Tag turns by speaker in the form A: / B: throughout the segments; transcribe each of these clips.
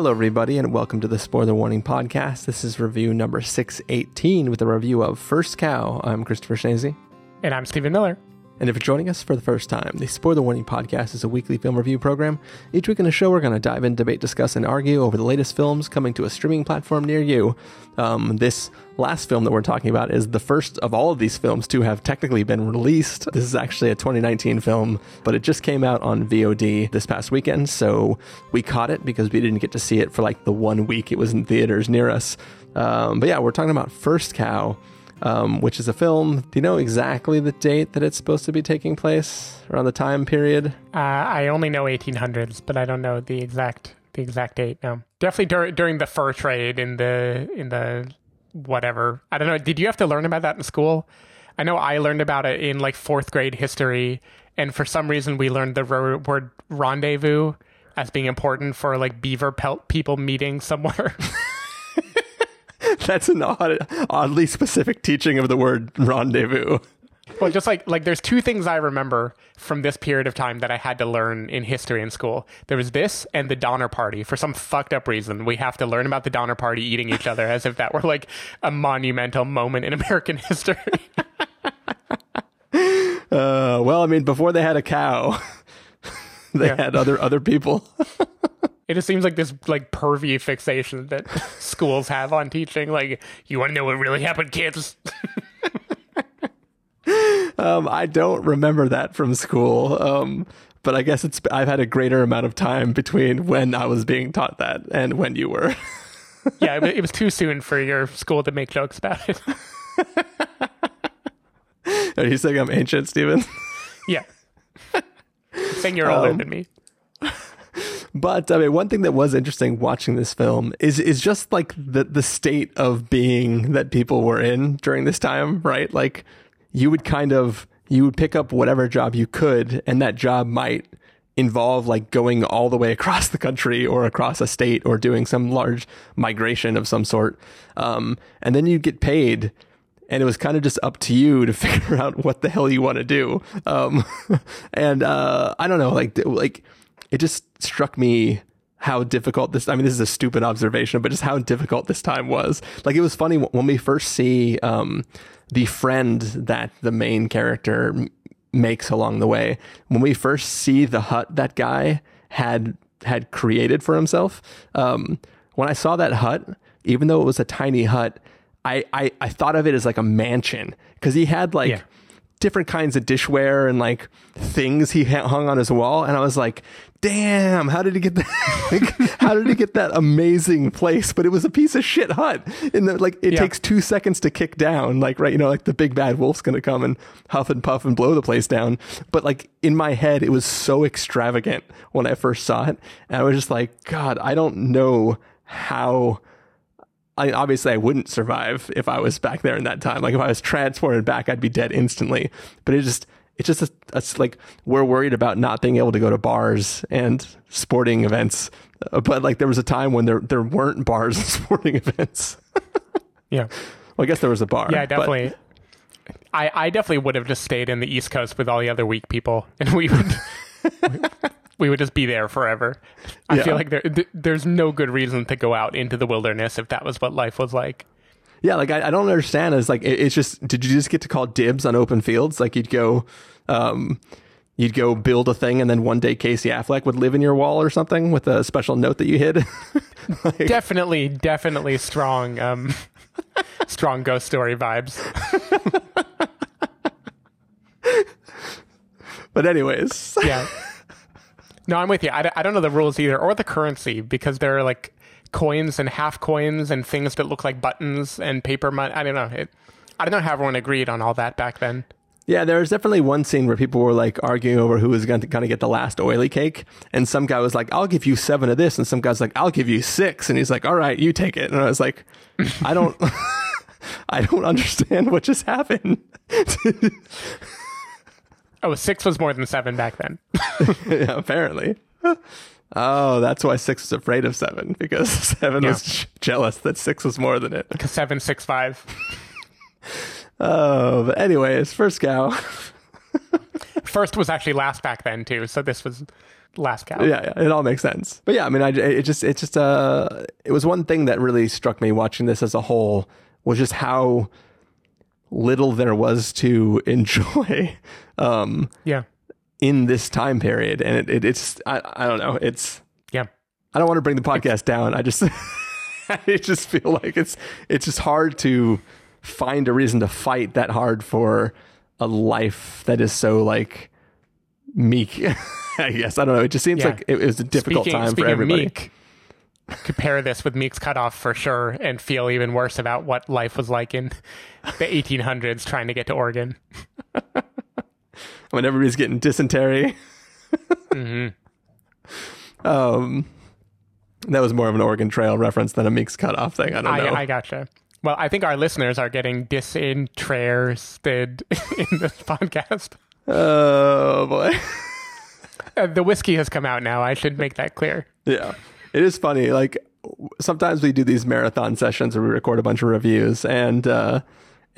A: Hello, everybody, and welcome to the Spoiler Warning Podcast. This is review number 618 with a review of First Cow. I'm Christopher Schnese.
B: And I'm Stephen Miller.
A: And if you're joining us for the first time, the Spoiler Warning Podcast is a weekly film review program. Each week in the show, we're going to dive in, debate, discuss, and argue over the latest films coming to a streaming platform near you. Um, this last film that we're talking about is the first of all of these films to have technically been released. This is actually a 2019 film, but it just came out on VOD this past weekend, so we caught it because we didn't get to see it for like the one week it was in theaters near us. Um, but yeah, we're talking about First Cow um, which is a film. Do you know exactly the date that it's supposed to be taking place around the time period?
B: Uh, I only know 1800s, but I don't know the exact the exact date. No, definitely dur- during the fur trade in the in the whatever. I don't know. Did you have to learn about that in school? I know I learned about it in like fourth grade history, and for some reason we learned the ro- word rendezvous as being important for like beaver pelt people meeting somewhere.
A: That's an odd, oddly specific teaching of the word rendezvous.
B: Well, just like like there's two things I remember from this period of time that I had to learn in history in school. There was this and the Donner Party. For some fucked up reason, we have to learn about the Donner Party eating each other as if that were like a monumental moment in American history.
A: uh, well, I mean, before they had a cow, they yeah. had other other people.
B: It just seems like this like pervy fixation that schools have on teaching. Like, you want to know what really happened, kids?
A: um, I don't remember that from school. Um, but I guess it's I've had a greater amount of time between when I was being taught that and when you were.
B: yeah, it, it was too soon for your school to make jokes about it.
A: Are you saying I'm ancient, Stephen?
B: yeah. saying you're older um, than me.
A: But I mean, one thing that was interesting watching this film is is just like the the state of being that people were in during this time, right? Like you would kind of you would pick up whatever job you could, and that job might involve like going all the way across the country or across a state or doing some large migration of some sort. Um, and then you get paid and it was kind of just up to you to figure out what the hell you want to do. Um, and, uh, I don't know, like, like, it just struck me how difficult this I mean this is a stupid observation but just how difficult this time was like it was funny when we first see um, the friend that the main character makes along the way when we first see the hut that guy had had created for himself um, when I saw that hut even though it was a tiny hut I I, I thought of it as like a mansion because he had like yeah different kinds of dishware and like things he hung on his wall. And I was like, damn, how did he get that? like, how did he get that amazing place? But it was a piece of shit hut. And the, like, it yeah. takes two seconds to kick down. Like, right, you know, like the big bad wolf's going to come and huff and puff and blow the place down. But like in my head, it was so extravagant when I first saw it. And I was just like, God, I don't know how I obviously I wouldn't survive if I was back there in that time. Like if I was transported back, I'd be dead instantly. But it just it's just a, it's like we're worried about not being able to go to bars and sporting events. Uh, but like there was a time when there there weren't bars and sporting events.
B: yeah.
A: Well, I guess there was a bar.
B: Yeah, definitely. I, I definitely would have just stayed in the East Coast with all the other weak people, and we would we would just be there forever. I yeah. feel like there th- there's no good reason to go out into the wilderness if that was what life was like.
A: Yeah, like I, I don't understand. It's like it, it's just did you just get to call dibs on open fields? Like you'd go, um, you'd go build a thing, and then one day Casey Affleck would live in your wall or something with a special note that you hid.
B: like, definitely, definitely strong, um, strong ghost story vibes.
A: but anyways,
B: yeah. No, I'm with you. I, I don't know the rules either, or the currency, because there are like coins and half coins and things that look like buttons and paper money. I don't know. It, I don't know how everyone agreed on all that back then.
A: Yeah, there was definitely one scene where people were like arguing over who was going to kind of get the last oily cake, and some guy was like, "I'll give you seven of this," and some guy's like, "I'll give you six. and he's like, "All right, you take it." And I was like, "I don't, I don't understand what just happened."
B: Oh, six was more than seven back then.
A: yeah, apparently. Oh, that's why six is afraid of seven because seven yeah. was jealous that six was more than it.
B: Because seven, six, five.
A: oh, but anyways, first cow.
B: first was actually last back then too, so this was last cow.
A: Yeah, yeah, it all makes sense. But yeah, I mean, I it just it just uh it was one thing that really struck me watching this as a whole was just how little there was to enjoy um
B: Yeah.
A: In this time period and it, it it's I, I don't know it's
B: Yeah.
A: I don't want to bring the podcast down I just I just feel like it's it's just hard to find a reason to fight that hard for a life that is so like meek I guess I don't know it just seems
B: Yeah.
A: like it, it was a difficult
B: Speaking,
A: time for
B: speaking of
A: everybody
B: Meek, compare this with Meek's cutoff for sure and feel even worse about what life was like in the 1800s trying to get to Oregon.
A: when everybody's getting dysentery um that was more of an Oregon Trail reference than a Meek's cutoff thing I don't know
B: I, I gotcha. Well, I think our listeners are getting disinterested in this podcast.
A: oh boy
B: Uh, the whiskey has come out now. I should make that clear.
A: Yeah. It is funny. Like sometimes we do these marathon sessions where we record a bunch of reviews and uh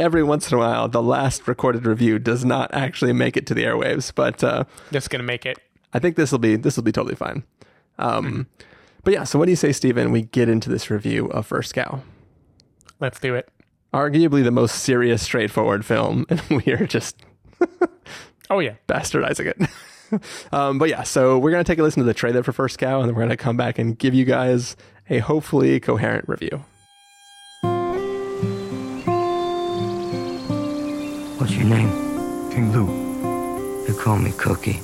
A: every once in a while the last recorded review does not actually make it to the airwaves, but uh
B: Just gonna make it.
A: I think this will be this will be totally fine. Um but yeah, so what do you say Stephen, we get into this review of First Cow?
B: Let's do it.
A: Arguably the most serious straightforward film and we are just
B: Oh yeah.
A: bastardizing it. um, but yeah, so we're going to take a listen to the trailer for First Cow, and then we're going to come back and give you guys a hopefully coherent review.
C: Name?
D: King Lou.
C: You call me Cookie.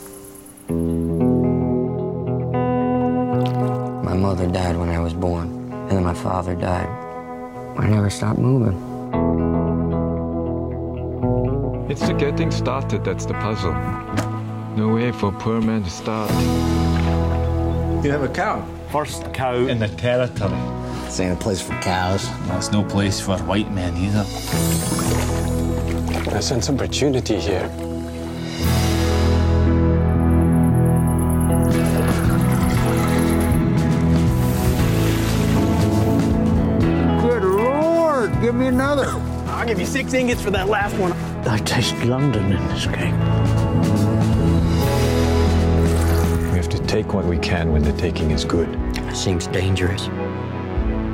C: My mother died when I was born, and then my father died. I never stopped moving.
D: It's the getting started that's the puzzle. No way for a poor man to start.
E: You have a cow.
F: First cow in the territory.
E: This ain't a place for cows.
F: That's no place for white men either.
G: I sense opportunity here.
E: Good lord, give me another.
H: I'll give you six ingots for that last one.
C: I taste London in this cake.
G: We have to take what we can when the taking is good.
C: Seems dangerous.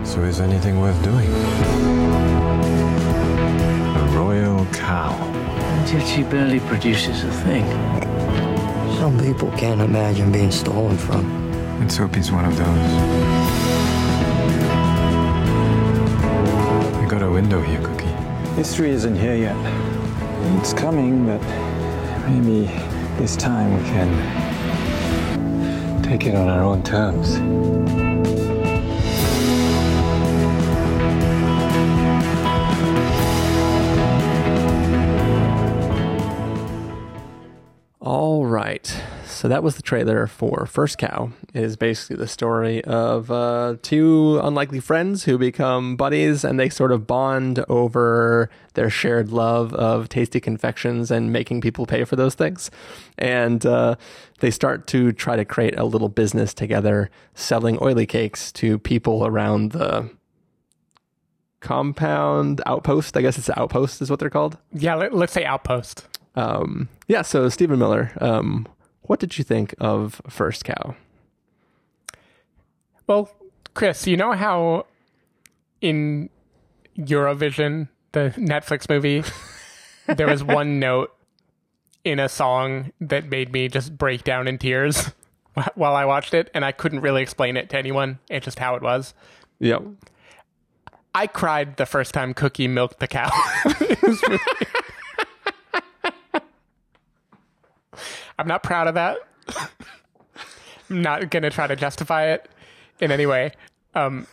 G: So is anything worth doing? A royal cow.
C: And yet she barely produces a thing. Some people can't imagine being stolen from.
D: Let's hope he's one of those. We got a window here, Cookie.
G: History isn't here yet. It's coming, but maybe this time we can take it on our own terms.
A: So that was the trailer for First Cow. It is basically the story of uh, two unlikely friends who become buddies and they sort of bond over their shared love of tasty confections and making people pay for those things. And uh, they start to try to create a little business together selling oily cakes to people around the compound outpost. I guess it's outpost is what they're called.
B: Yeah, let, let's say outpost.
A: Um, yeah, so Stephen Miller, um, what did you think of First Cow?
B: Well, Chris, you know how in Eurovision, the Netflix movie, there was one note in a song that made me just break down in tears while I watched it, and I couldn't really explain it to anyone. It's just how it was.
A: Yep.
B: I cried the first time Cookie milked the cow. It was really- I'm not proud of that. I'm not going to try to justify it in any way. Um,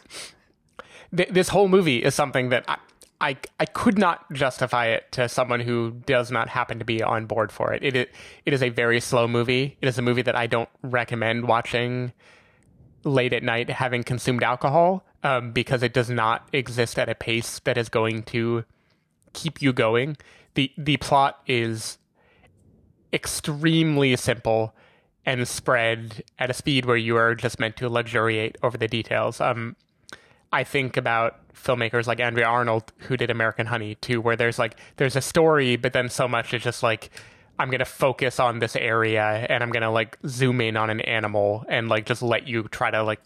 B: th- this whole movie is something that I, I I could not justify it to someone who does not happen to be on board for it. It is, it is a very slow movie. It is a movie that I don't recommend watching late at night having consumed alcohol um, because it does not exist at a pace that is going to keep you going. the The plot is extremely simple and spread at a speed where you are just meant to luxuriate over the details. Um, I think about filmmakers like Andrea Arnold who did American Honey too, where there's like there's a story, but then so much is just like I'm to focus on this area and I'm to like zoom in on an animal and like just let you try to like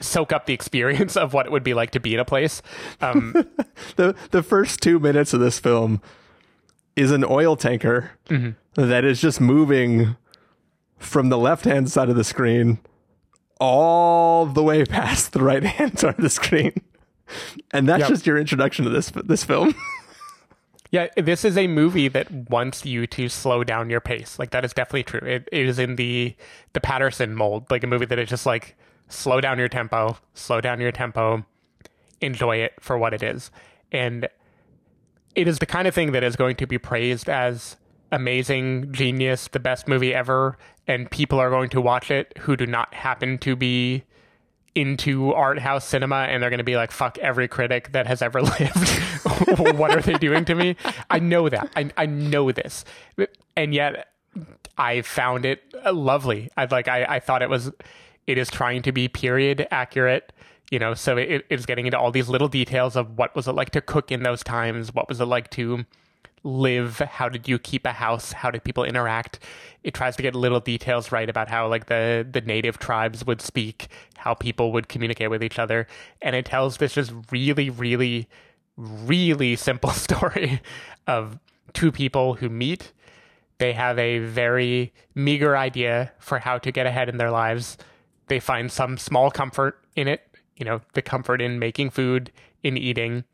B: soak up the experience of what it would be like to be in a place. Um,
A: the the first two minutes of this film is an oil tanker
B: Mhm.
A: that is just moving from the left hand side of the screen all the way past the right hand side of the screen. And that's
B: Yep.
A: just your introduction to this this film.
B: Yeah, this is a movie that wants you to slow down your pace. Like that is definitely true. It, it is in the the Paterson mold, like a movie that is just like slow down your tempo, slow down your tempo, enjoy it for what it is. And it is the kind of thing that is going to be praised as amazing, genius, the best movie ever, and people are going to watch it who do not happen to be into art house cinema and they're going to be like fuck every critic that has ever lived. What are they doing to me? I know that. I, I know this. And yet i found it uh, lovely. I like I, I thought it was it is trying to be period accurate you know so it, it's getting into all these little details of what was it like to cook in those times? What was it like to live? How did you keep a house? How did people interact? It tries to get little details right about how like the the native tribes would speak how people would communicate with each other. And it tells this just really really really simple story of two people who meet. They have a very meager idea for how to get ahead in their lives. They find some small comfort in it you know the comfort in making food in eating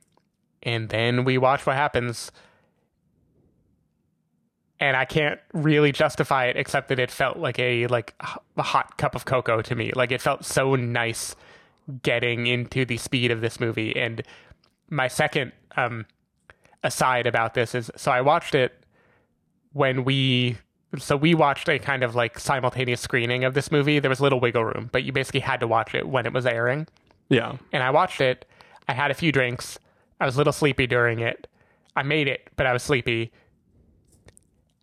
B: and then we watch what happens and I can't really justify it except that it felt like a like a hot cup of cocoa to me. Like it felt so nice getting into the speed of this movie. And my second um aside about this is so I watched it when we so we watched a kind of like simultaneous screening of this movie. There was little wiggle room, but you basically had to watch it when it was airing.
A: Yeah.
B: And I watched it. I had a few drinks. I was a little sleepy during it. I made it, but I was sleepy.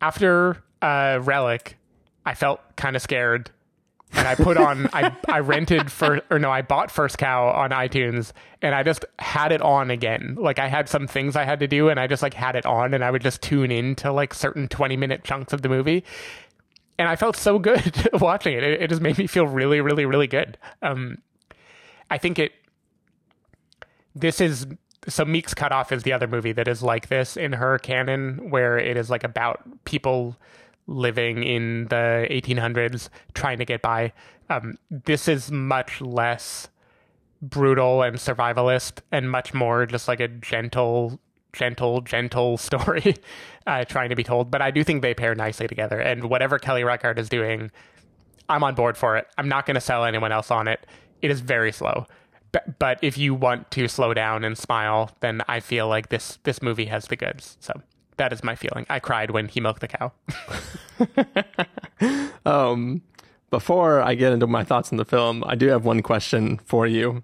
B: After uh, Relic, I felt kind of scared. And I put on, I, I rented for, or no, I bought First Cow on iTunes and I just had it on again. Like I had some things I had to do and I just like had it on and I would just tune in to like certain 20 minute chunks of the movie. And I felt so good watching it. It, it just made me feel really, really, really good. Um, I think it, this is so Meek's Cutoff is the other movie that is like this in her canon, where it is like about people living in the 1800s trying to get by. Um, this is much less brutal and survivalist, and much more just like a gentle, gentle, gentle story uh, trying to be told. But I do think they pair nicely together, and whatever Kelly Reichardt is doing, I'm on board for it. I'm not going to sell anyone else on it. It is very slow. But, but if you want to slow down and smile, then I feel like this this movie has the goods. So that is my feeling. I cried when he milked the cow.
A: Um, before I get into my thoughts on the film, I do have one question for you.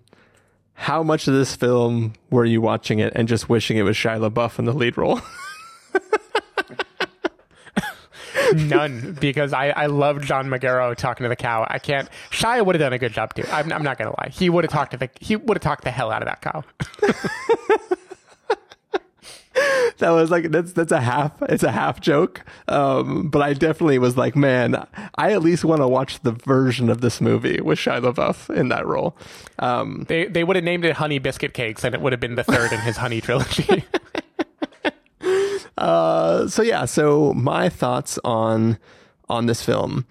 A: How much of this film were you watching it and just wishing it was Shia LaBeouf in the lead role?
B: None, because I, I love John Magaro talking to the cow. I can't. Shia would have done a good job too. I'm, I'm not gonna lie. He would have talked to the he would have talked the hell out of that cow.
A: that was like that's that's a half it's a half joke. Um, but I definitely was like, man, I at least want to watch the version of this movie with Shia LaBeouf in that role. Um,
B: They they would have named it Honey Biscuit Cakes, and it would have been the third in his Honey trilogy.
A: Uh, so yeah, so my thoughts on on this film.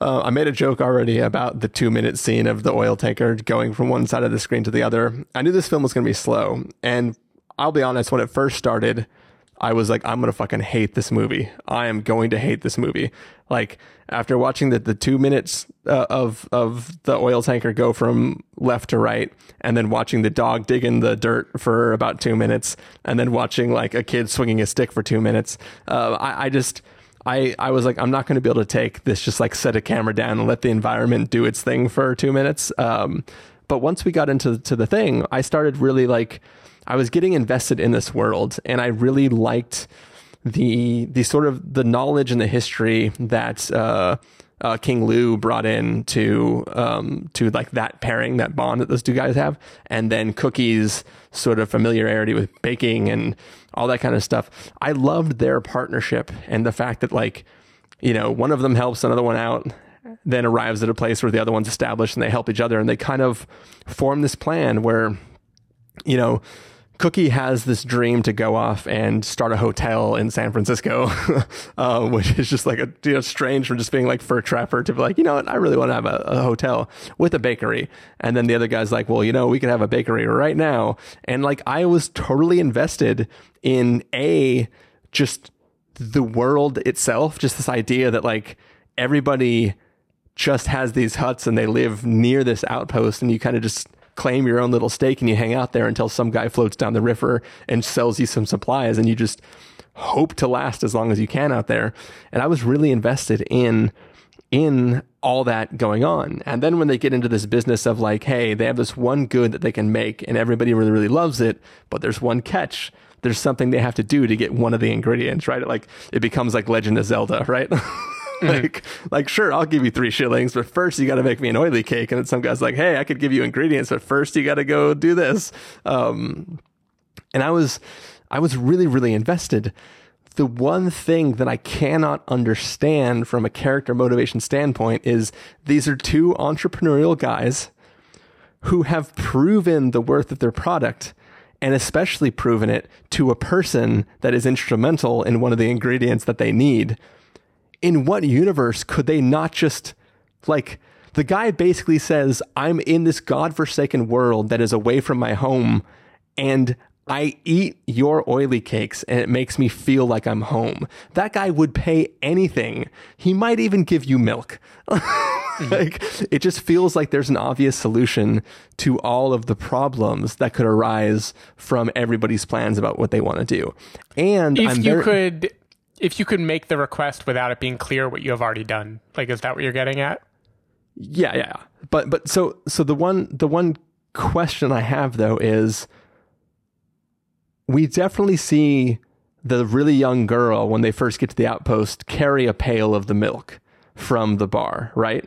A: Uh, I made a joke already about the two minute scene of the oil tanker going from one side of the screen to the other. I knew this film was going to be slow, and I'll be honest, when it first started, I was like, I'm to fucking hate this movie. I am going to hate this movie. Like after watching the, the two minutes uh, of of the oil tanker go from left to right, and then watching the dog dig in the dirt for about two minutes, and then watching like a kid swinging a stick for two minutes, uh, I, I just. I, I was like, I'm not going to be able to take this, just like set a camera down and let the environment do its thing for two minutes. Um, but once we got into to the thing, I started really like, I was getting invested in this world and I really liked the, the sort of the knowledge and the history that, uh, uh, King Lou brought in to um, to like that pairing, that bond that those two guys have, and then Cookie's sort of familiarity with baking and all that kind of stuff. I loved their partnership and the fact that like you know one of them helps another one out, then arrives at a place where the other one's established and they help each other and they kind of form this plan where you know Cookie has this dream to go off and start a hotel in San Francisco, um, which is just like a you know strange from just being like fur trapper to be like you know what? I really want to have a, a, hotel with a bakery, and then the other guy's like well you know we can have a bakery right now, and like I was totally invested in a just the world itself, just this idea that like everybody just has these huts and they live near this outpost, and you kind of just claim your own little stake and you hang out there until some guy floats down the river and sells you some supplies and you just hope to last as long as you can out there. And I was really invested in in all that going on. And then when they get into this business of like, hey, they have this one good that they can make and everybody really, really loves it, but there's one catch. There's something they have to do to get one of the ingredients, right? Like it becomes like Legend of Zelda, right? Mm-hmm. like, like, sure, I'll give you three shillings, but first you got to make me an oily cake. And then some guy's like, hey, I could give you ingredients, but first you got to go do this. Um, and I was, I was really, really invested. The one thing that I cannot understand from a character motivation standpoint is these are two entrepreneurial guys who have proven the worth of their product and especially proven it to a person that is instrumental in one of the ingredients that they need in what universe could they not just like the guy basically says, I'm in this godforsaken world that is away from my home and I eat your oily cakes and it makes me feel like I'm home. That guy would pay anything. He might even give you milk. Mm-hmm. like it just feels like there's an obvious solution to all of the problems that could arise from everybody's plans about what they want to do. And
B: if
A: I'm
B: you
A: very,
B: could if you could make the request without it being clear what you have already done. Like is that what you're getting at?
A: Yeah, yeah. But but so so the one the one question I have though is we definitely see the really young girl when they first get to the outpost carry a pail of the milk from the bar, right?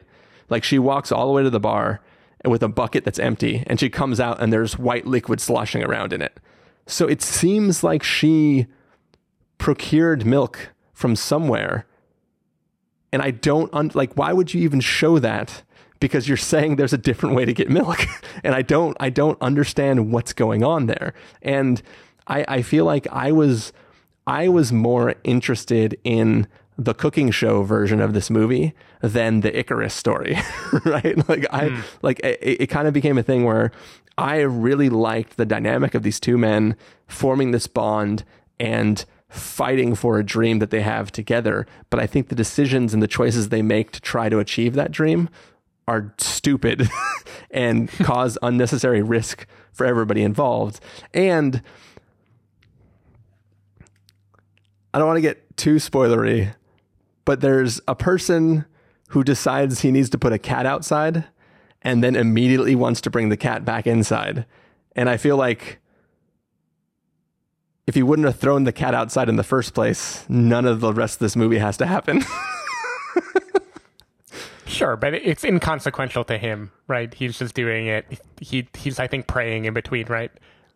A: Like she walks all the way to the bar with a bucket that's empty and she comes out and there's white liquid sloshing around in it. So it seems like she procured milk from somewhere. And I don't un- like why would you even show that? Because you're saying there's a different way to get milk. and I don't I don't understand what's going on there. And I, I feel like I was I was more interested in the cooking show version of this movie than the Icarus story, right? Like I mm. like it, it kind of became a thing where I really liked the dynamic of these two men forming this bond and fighting for a dream that they have together. But I think the decisions and the choices they make to try to achieve that dream are stupid and cause unnecessary risk for everybody involved. And I don't want to get too spoilery, but there's a person who decides he needs to put a cat outside and then immediately wants to bring the cat back inside. And I feel like if he wouldn't have thrown the cat outside in the first place, none of the rest of this movie has to happen.
B: sure, but it's inconsequential to him, right? He's just doing it. He he's I think praying in between, right?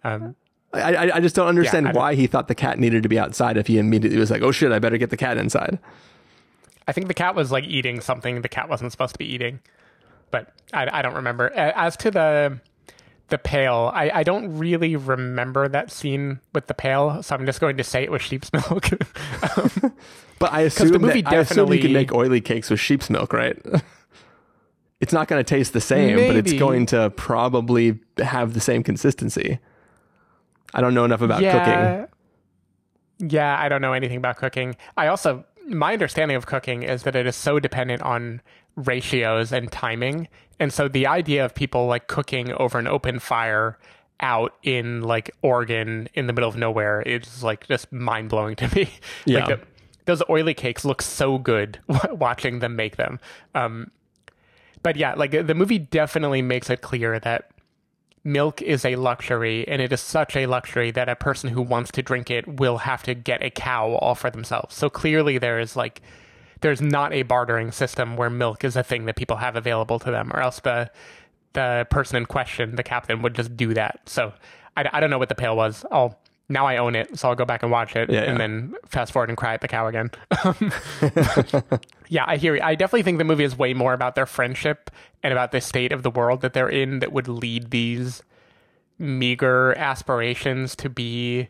B: Um,
A: I I just don't understand yeah, why he thought the cat needed to be outside if he immediately was like, "Oh shit, I better get the cat inside."
B: I think the cat was like eating something the cat wasn't supposed to be eating, but I I don't remember. As to the the pail. I, I don't really remember that scene with the pail, so I'm just going to say it was sheep's milk.
A: um, but I assume the movie that, definitely I assume you can make oily cakes with sheep's milk, right? it's not going to taste the same, Maybe. but it's going to probably have the same consistency. I don't know enough about
B: yeah, cooking. Yeah, I don't know anything about cooking. I also my understanding of cooking is that it is so dependent on ratios and timing. And so the idea of people like cooking over an open fire out in like Oregon in the middle of nowhere is like just mind blowing to me.
A: Yeah.
B: like the, those oily cakes look so good watching them make them. Um, but yeah, like the movie definitely makes it clear that milk is a luxury and it is such a luxury that a person who wants to drink it will have to get a cow all for themselves. So clearly there is like there's not a bartering system where milk is a thing that people have available to them, or else the the person in question, the captain, would just do that. So I, I don't know what the pail was. I'll now I own it, so I'll go back and watch it,
A: Yeah,
B: and
A: yeah.
B: then fast forward and cry at the cow again. yeah, I hear you. I definitely think the movie is way more about their friendship and about the state of the world that they're in that would lead these meager aspirations to be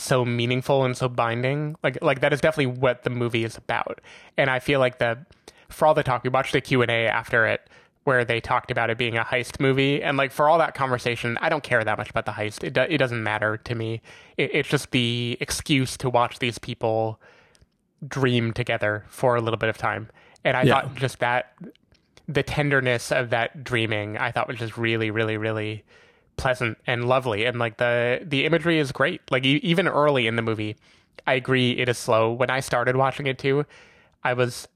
B: so meaningful and so binding. Like like that is definitely what the movie is about. And I feel like the for all the talk, we watched the Q and A after it where they talked about it being a heist movie, and like for all that conversation, I don't care that much about the heist. It do, it doesn't matter to me. It, it's just the excuse to watch these people dream together for a little bit of time. And I
A: Yeah.
B: thought just that the tenderness of that dreaming, I thought was just really, really, really pleasant and lovely. And like the the imagery is great. Like even early in the movie, I agree it is slow. When I started watching it too, I was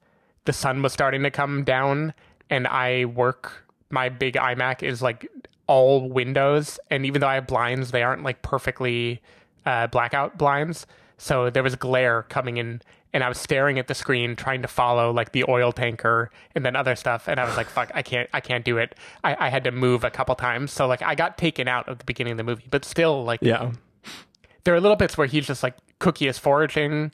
B: the sun was starting to come down, and I work. My big iMac is like all windows, and even though I have blinds, they aren't like perfectly uh, blackout blinds. So there was glare coming in, and I was staring at the screen, trying to follow like the oil tanker and then other stuff. And I was like, "Fuck, I can't, I can't do it." I, I had to move a couple times, so like I got taken out of the beginning of the movie, but still, like,
A: Yeah.
B: there are little bits where he's just like Cookie is foraging.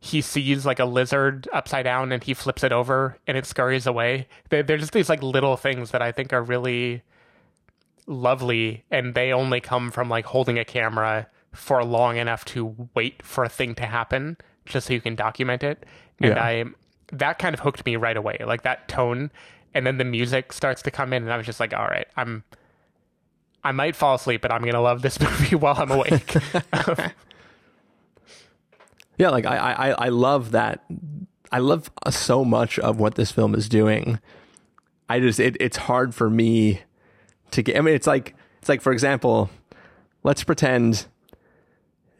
B: He sees like a lizard upside down and he flips it over and it scurries away. There- There's just these like little things that I think are really lovely and they only come from like holding a camera for long enough to wait for a thing to happen just so you can document it. And
A: Yeah.
B: I that kind of hooked me right away. Like that tone and then the music starts to come in and I was just like, all right, I'm I might fall asleep, but I'm gonna love this movie while I'm awake.
A: Yeah, like I, I, I love that. I love so much of what this film is doing. I just it, it's hard for me to get. I mean, it's like it's like for example, let's pretend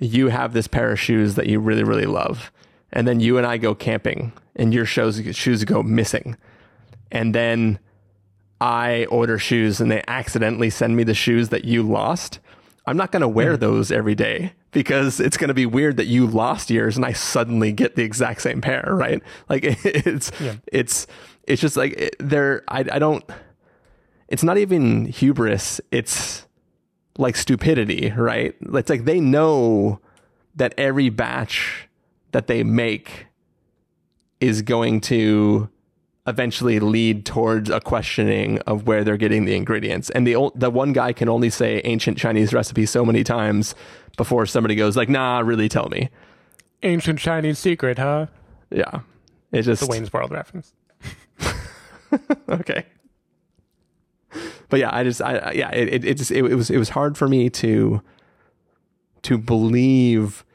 A: you have this pair of shoes that you really really love, and then you and I go camping, and your shoes shoes go missing, and then I order shoes and they accidentally send me the shoes that you lost. I'm not going to wear mm-hmm. those every day because it's going to be weird that you lost yours and I suddenly get the exact same pair, right? Like it's it's it's just like it, there I I don't it's not even hubris, it's like stupidity, right? It's like they know that every batch that they make is going to eventually lead towards a questioning of where they're getting the ingredients. And the the one guy can only say ancient Chinese recipe so many times before somebody goes like, "Nah, really tell me."
B: Ancient Chinese secret, huh?
A: Yeah. It's just
B: The Wayne's World reference.
A: okay. But yeah, I just I yeah, it it, it just it, it was it was hard for me to to believe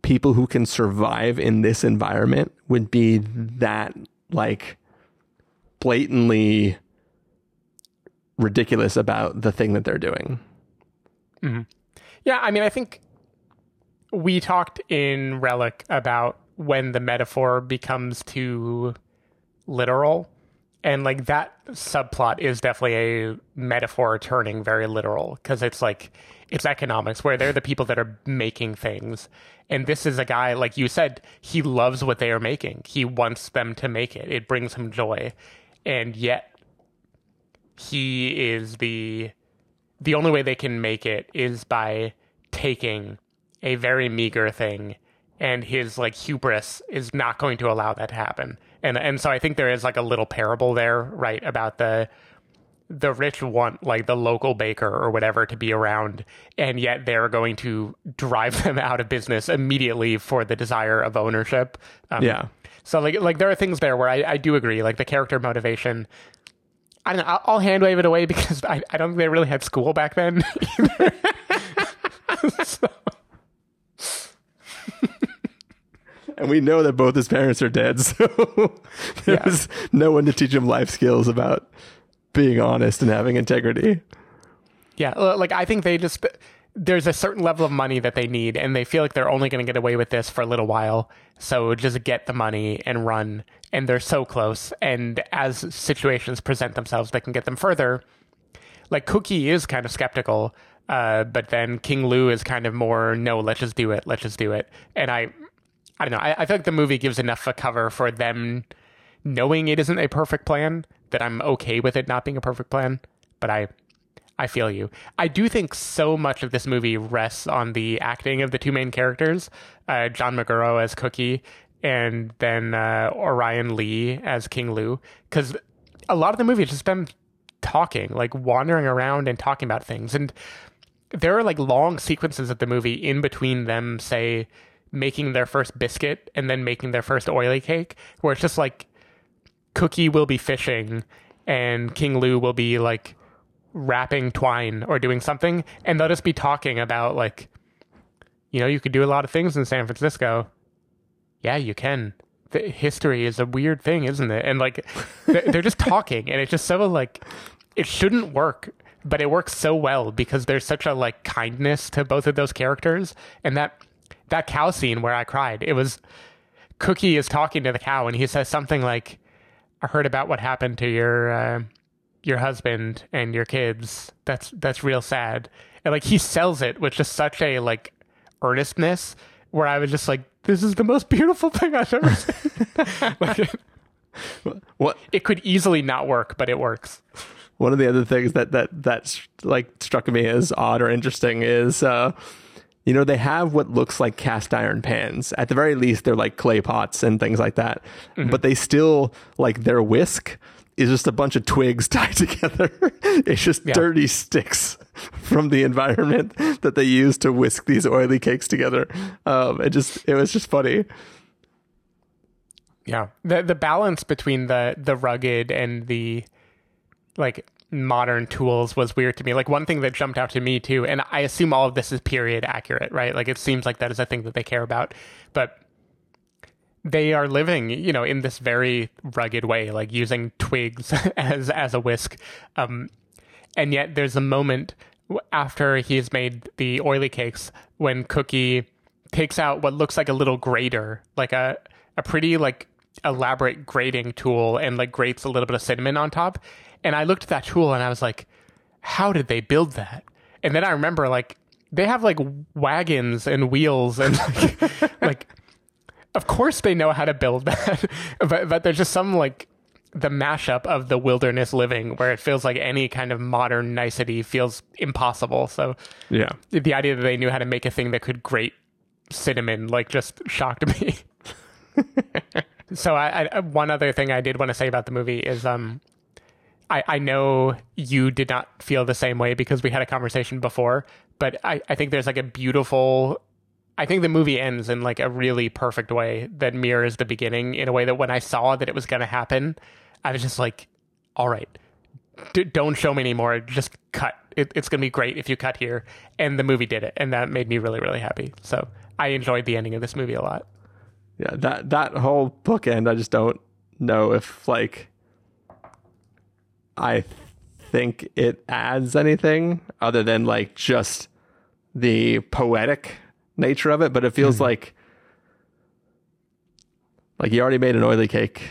A: people who can survive in this environment would be that like blatantly ridiculous about the thing that they're doing. Mm-hmm.
B: Yeah, I mean, I think we talked in Relic about when the metaphor becomes too literal. And like that subplot is definitely a metaphor turning very literal because it's like it's economics where they're the people that are making things. And this is a guy, like you said, he loves what they are making. He wants them to make it. It brings him joy. And yet he is the the only way they can make it is by taking a very meager thing and his like hubris is not going to allow that to happen and and so i think there is like a little parable there right about the the rich want like the local baker or whatever to be around and yet they're going to drive them out of business immediately for the desire of ownership um,
A: Yeah.
B: so like like there are things there where I, I do agree like the character motivation I don't know. I'll, hand wave it away because I, I don't think they really had school back then. So-
A: And we know that both his parents are dead, so there
B: Yeah.
A: was no one to teach him life skills about being honest and having integrity.
B: yeah, like I think they just there's a certain level of money that they need, and they feel like they're only going to get away with this for a little while. So just get the money and run, and they're so close. And as situations present themselves, they can get them further. Like Cookie is kind of skeptical, uh, but then King Lou is kind of more no, let's just do it, let's just do it. And I I don't know. I, I feel like the movie gives enough a cover for them knowing it isn't a perfect plan that I'm okay with it not being a perfect plan. But I, I feel you. I do think so much of this movie rests on the acting of the two main characters, uh, John Magaro as Cookie, and then uh, Orion Lee as King Lou, because a lot of the movie is just them talking, like wandering around and talking about things, and there are like long sequences of the movie in between them, say, making their first biscuit and then making their first oily cake, where it's just like Cookie will be fishing and King Lou will be like wrapping twine or doing something, and they'll just be talking about like, you know, you could do a lot of things in San Francisco. Yeah, you can. The history is a weird thing, isn't it? And like, they're, they're just talking, and it's just so like, it shouldn't work, but it works so well because there's such a like kindness to both of those characters, and that that cow scene where I cried, it was Cookie is talking to the cow, and he says something like, "I heard about what happened to your." Uh, your husband and your kids. That's that's real sad. And like he sells it with just such a like earnestness where I was just like, this is the most beautiful thing I've ever seen. like,
A: What
B: it could easily not work, but it works.
A: one of the other things that that that like struck me as odd or interesting is uh you know they have what looks like cast iron pans. At the very least they're like clay pots and things like that. But they still like their whisk is just a bunch of twigs tied together. It's just
B: Yeah.
A: dirty sticks from the environment that they use to whisk these oily cakes together. Um it just it was just funny.
B: Yeah. The the balance between the the rugged and the like modern tools was weird to me. Like one thing that jumped out to me too, and I assume all of this is period accurate, right? Like it seems like that is a thing that they care about. But they are living, you know, in this very rugged way, like using twigs as as a whisk. Um, and yet there's a moment after he's made the oily cakes when Cookie takes out what looks like a little grater, like a a pretty like elaborate grating tool, and like grates a little bit of cinnamon on top. And I looked at that tool and I was like, how did they build that? And then I remember like they have like wagons and wheels and like, like of course they know how to build that but but there's just some like the mashup of the wilderness living where it feels like any kind of modern nicety feels impossible. So
A: yeah.
B: the idea that they knew how to make a thing that could grate cinnamon like just shocked me. So I, I one other thing i did want to say about the movie is um I, I know you did not feel the same way because we had a conversation before, but I, I think there's like a beautiful I think the movie ends in like a really perfect way that mirrors the beginning in a way that when I saw that it was going to happen, I was just like, all right, d- don't show me anymore. Just cut. It, it's going to be great if you cut here. And the movie did it. And that made me really, really happy. So I enjoyed the ending of this movie a lot.
A: yeah that that whole bookend i just don't know if like i think it adds anything other than like just the poetic nature of it but it feels mm-hmm. like like you already made an oily cake.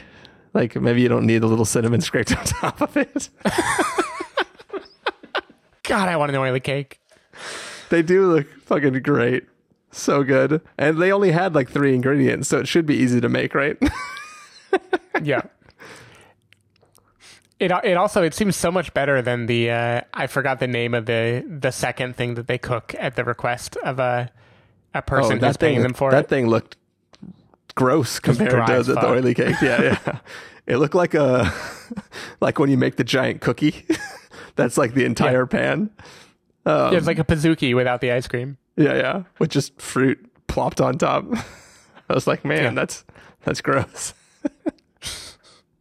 A: Like maybe you don't need a little cinnamon scraped on top of it.
B: God, I want an oily cake.
A: they do look fucking great. So good. And they only had like three ingredients so it should be easy to make right?
B: Yeah. It it also it seems so much better than the uh, I forgot the name of the the second thing that they cook at the request of a a person who's paying them for
A: that
B: it.
A: thing looked gross compared to the, the oily cake. Yeah, yeah. it looked like a like when you make the giant cookie. That's like the entire pan.
B: Yeah, it's like a pizookie without the ice cream.
A: Yeah, yeah, with just fruit plopped on top. I was like, man,
B: Yeah.
A: that's that's gross.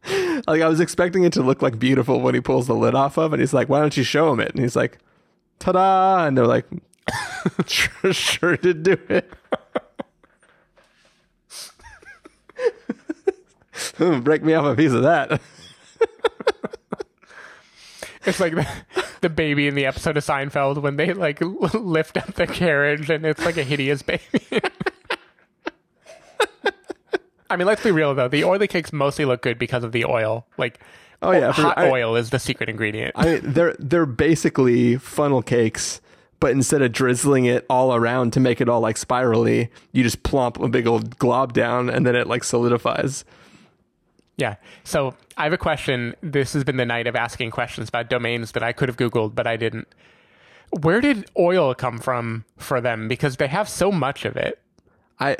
A: like I was expecting it to look like beautiful when he pulls the lid off of, and he's like, "Why don't you show him it?" And he's like, "Ta-da!" And they're like, "Sure, sure did do it." Break me off a piece of that.
B: It's like the, the baby in the episode of Seinfeld when they like lift up the carriage and it's like a hideous baby. I mean, let's be real though. The oily cakes mostly look good because of the oil. Like,
A: Oh, yeah, for-
B: hot
A: I-
B: oil is the secret ingredient.
A: I mean, they're they're basically funnel cakes, but instead of drizzling it all around to make it all like spirally, you just plump a big old glob down and then it like solidifies.
B: Yeah. So I have a question. This has been the night of asking questions about domains that I could have Googled, but I didn't. Where did oil come from for them? Because they have so much of it.
A: I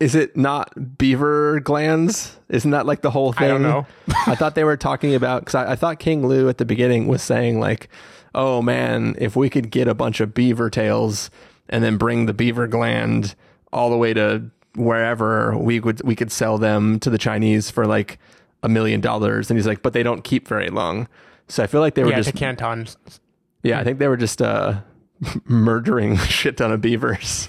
A: is it not beaver glands? Isn't that like the whole thing?
B: I don't know.
A: I thought they were talking about because I, I, thought King-Lu at the beginning was saying like, "Oh man, if we could get a bunch of beaver tails and then bring the beaver gland all the way to wherever, we would we could sell them to the Chinese for like a million dollars." And he's like, "But they don't keep very long." So I feel like they were
B: yeah,
A: just
B: to Canton.
A: Yeah, I think they were just uh, murdering shit ton of beavers.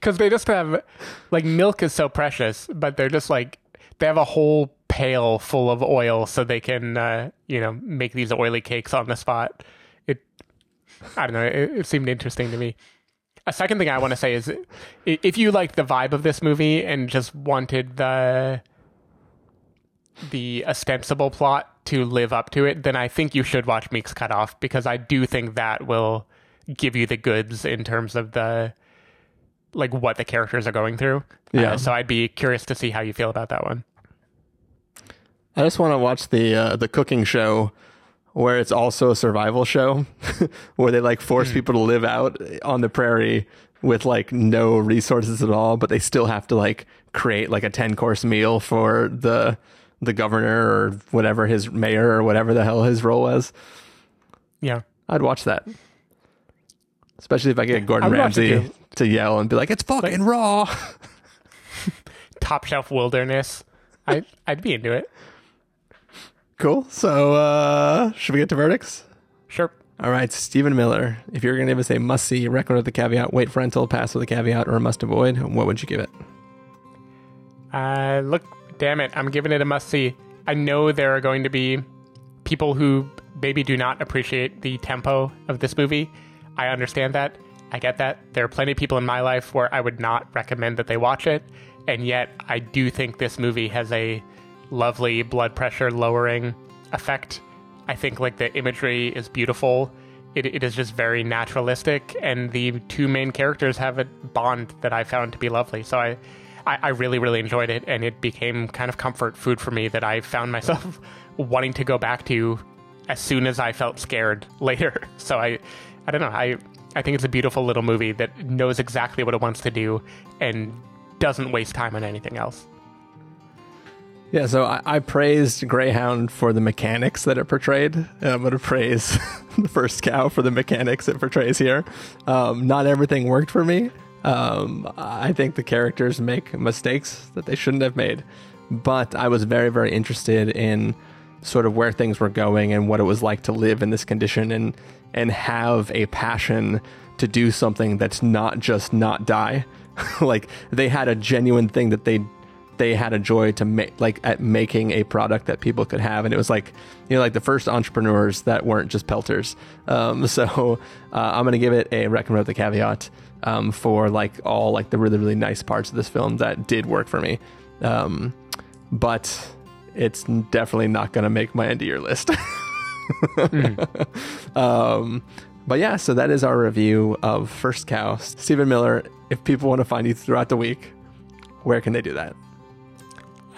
B: Because they just have like milk is so precious, but they're just like they have a whole pail full of oil so they can uh, you know make these oily cakes on the spot. It I don't know. It, it seemed interesting to me. A second thing I want to say is if you like the vibe of this movie and just wanted the the ostensible plot to live up to it, then I think you should watch Meek's Cutoff because I do think that will give you the goods in terms of the like what the characters are going through.
A: Yeah.
B: Uh, so I'd be curious to see how you feel about that one.
A: I just want to watch the uh, the cooking show where it's also a survival show where they like force mm. people to live out on the prairie with like no resources at all, but they still have to like create like a 10 course meal for the the governor or whatever his mayor or whatever the hell his role was.
B: Yeah.
A: I'd watch that. Especially if I get Gordon Ramsay to yell and be like, "It's fucking like, raw."
B: top shelf wilderness. I I'd be into it.
A: Cool. So uh should we get to verdicts?
B: Sure.
A: All right, Stephen Miller. If you're going to give us a must see, record with the caveat, wait for rental, pass with a caveat, or a must avoid, what would you give it?
B: Uh, look, damn it, I'm giving it a must see. I know there are going to be people who maybe do not appreciate the tempo of this movie. I understand that. I get that. There are plenty of people in my life where I would not recommend that they watch it. And yet, I do think this movie has a lovely blood pressure lowering effect. I think like the imagery is beautiful. It, it is just very naturalistic, and the two main characters have a bond that I found to be lovely. So I, I, I really, really enjoyed it, and it became kind of comfort food for me that I found myself wanting to go back to as soon as I felt scared later. So I, I don't know. I I think it's a beautiful little movie that knows exactly what it wants to do and doesn't waste time on anything else.
A: Yeah, so I, I praised Greyhound for the mechanics that it portrayed. And I'm going to praise the first cow for the mechanics it portrays here. Um, not everything worked for me. Um, I think the characters make mistakes that they shouldn't have made. But I was very, very interested in sort of where things were going and what it was like to live in this condition and and have a passion to do something that's not just not die. like they had a genuine thing that they they had a joy to make like at making a product that people could have. And it was like you know like the first entrepreneurs that weren't just pelters. Um, so uh, i'm gonna give it a recommend the caveat um, for like all like the really really nice parts of this film that did work for me. Um, but it's definitely not gonna make my end of year list mm. um, but yeah, so that is our review of First Cow. Stephen Miller, if people want to find you throughout the week, where can they do that?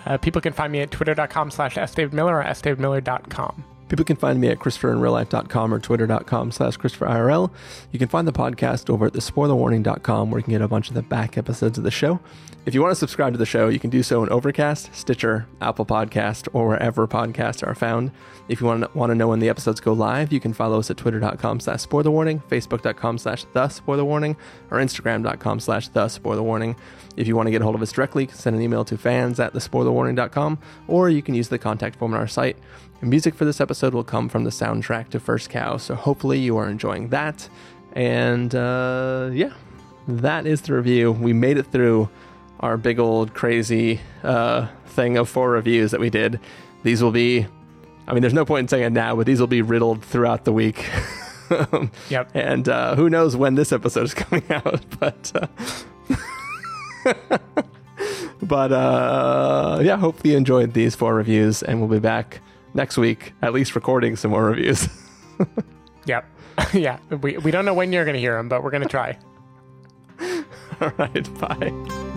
B: Uh, people can find me at twitter.com slash sdavidmiller or sdavidmiller.com.
A: People can find me at ChristopherInRealLife.com or Twitter.com slash ChristopherIRL. You can find the podcast over at thespoilerwarning.com where you can get a bunch of the back episodes of the show. If you want to subscribe to the show, you can do so in Overcast, Stitcher, Apple Podcast, or wherever podcasts are found. If you want to, want to know when the episodes go live, you can follow us at twitter.com slash spoilerwarning, facebook.com slash the spoilerwarning, or instagram.com slash the spoilerwarning. If you want to get a hold of us directly, send an email to fans at thespoilerwarning.com, or you can use the contact form on our site. Music for this episode will come from the soundtrack to First Cow, so hopefully you are enjoying that. And uh, yeah, that is the review. We made it through our big old crazy uh, thing of four reviews that we did. These will be, I mean, there's no point in saying it now, but these will be riddled throughout the week.
B: yep.
A: And uh, who knows when this episode is coming out, but. Uh, but uh, yeah, hopefully you enjoyed these four reviews, and we'll be back next week, at least recording some more reviews.
B: yep. yeah, we, we don't know when you're going to hear them, but we're going to try.
A: All right, bye.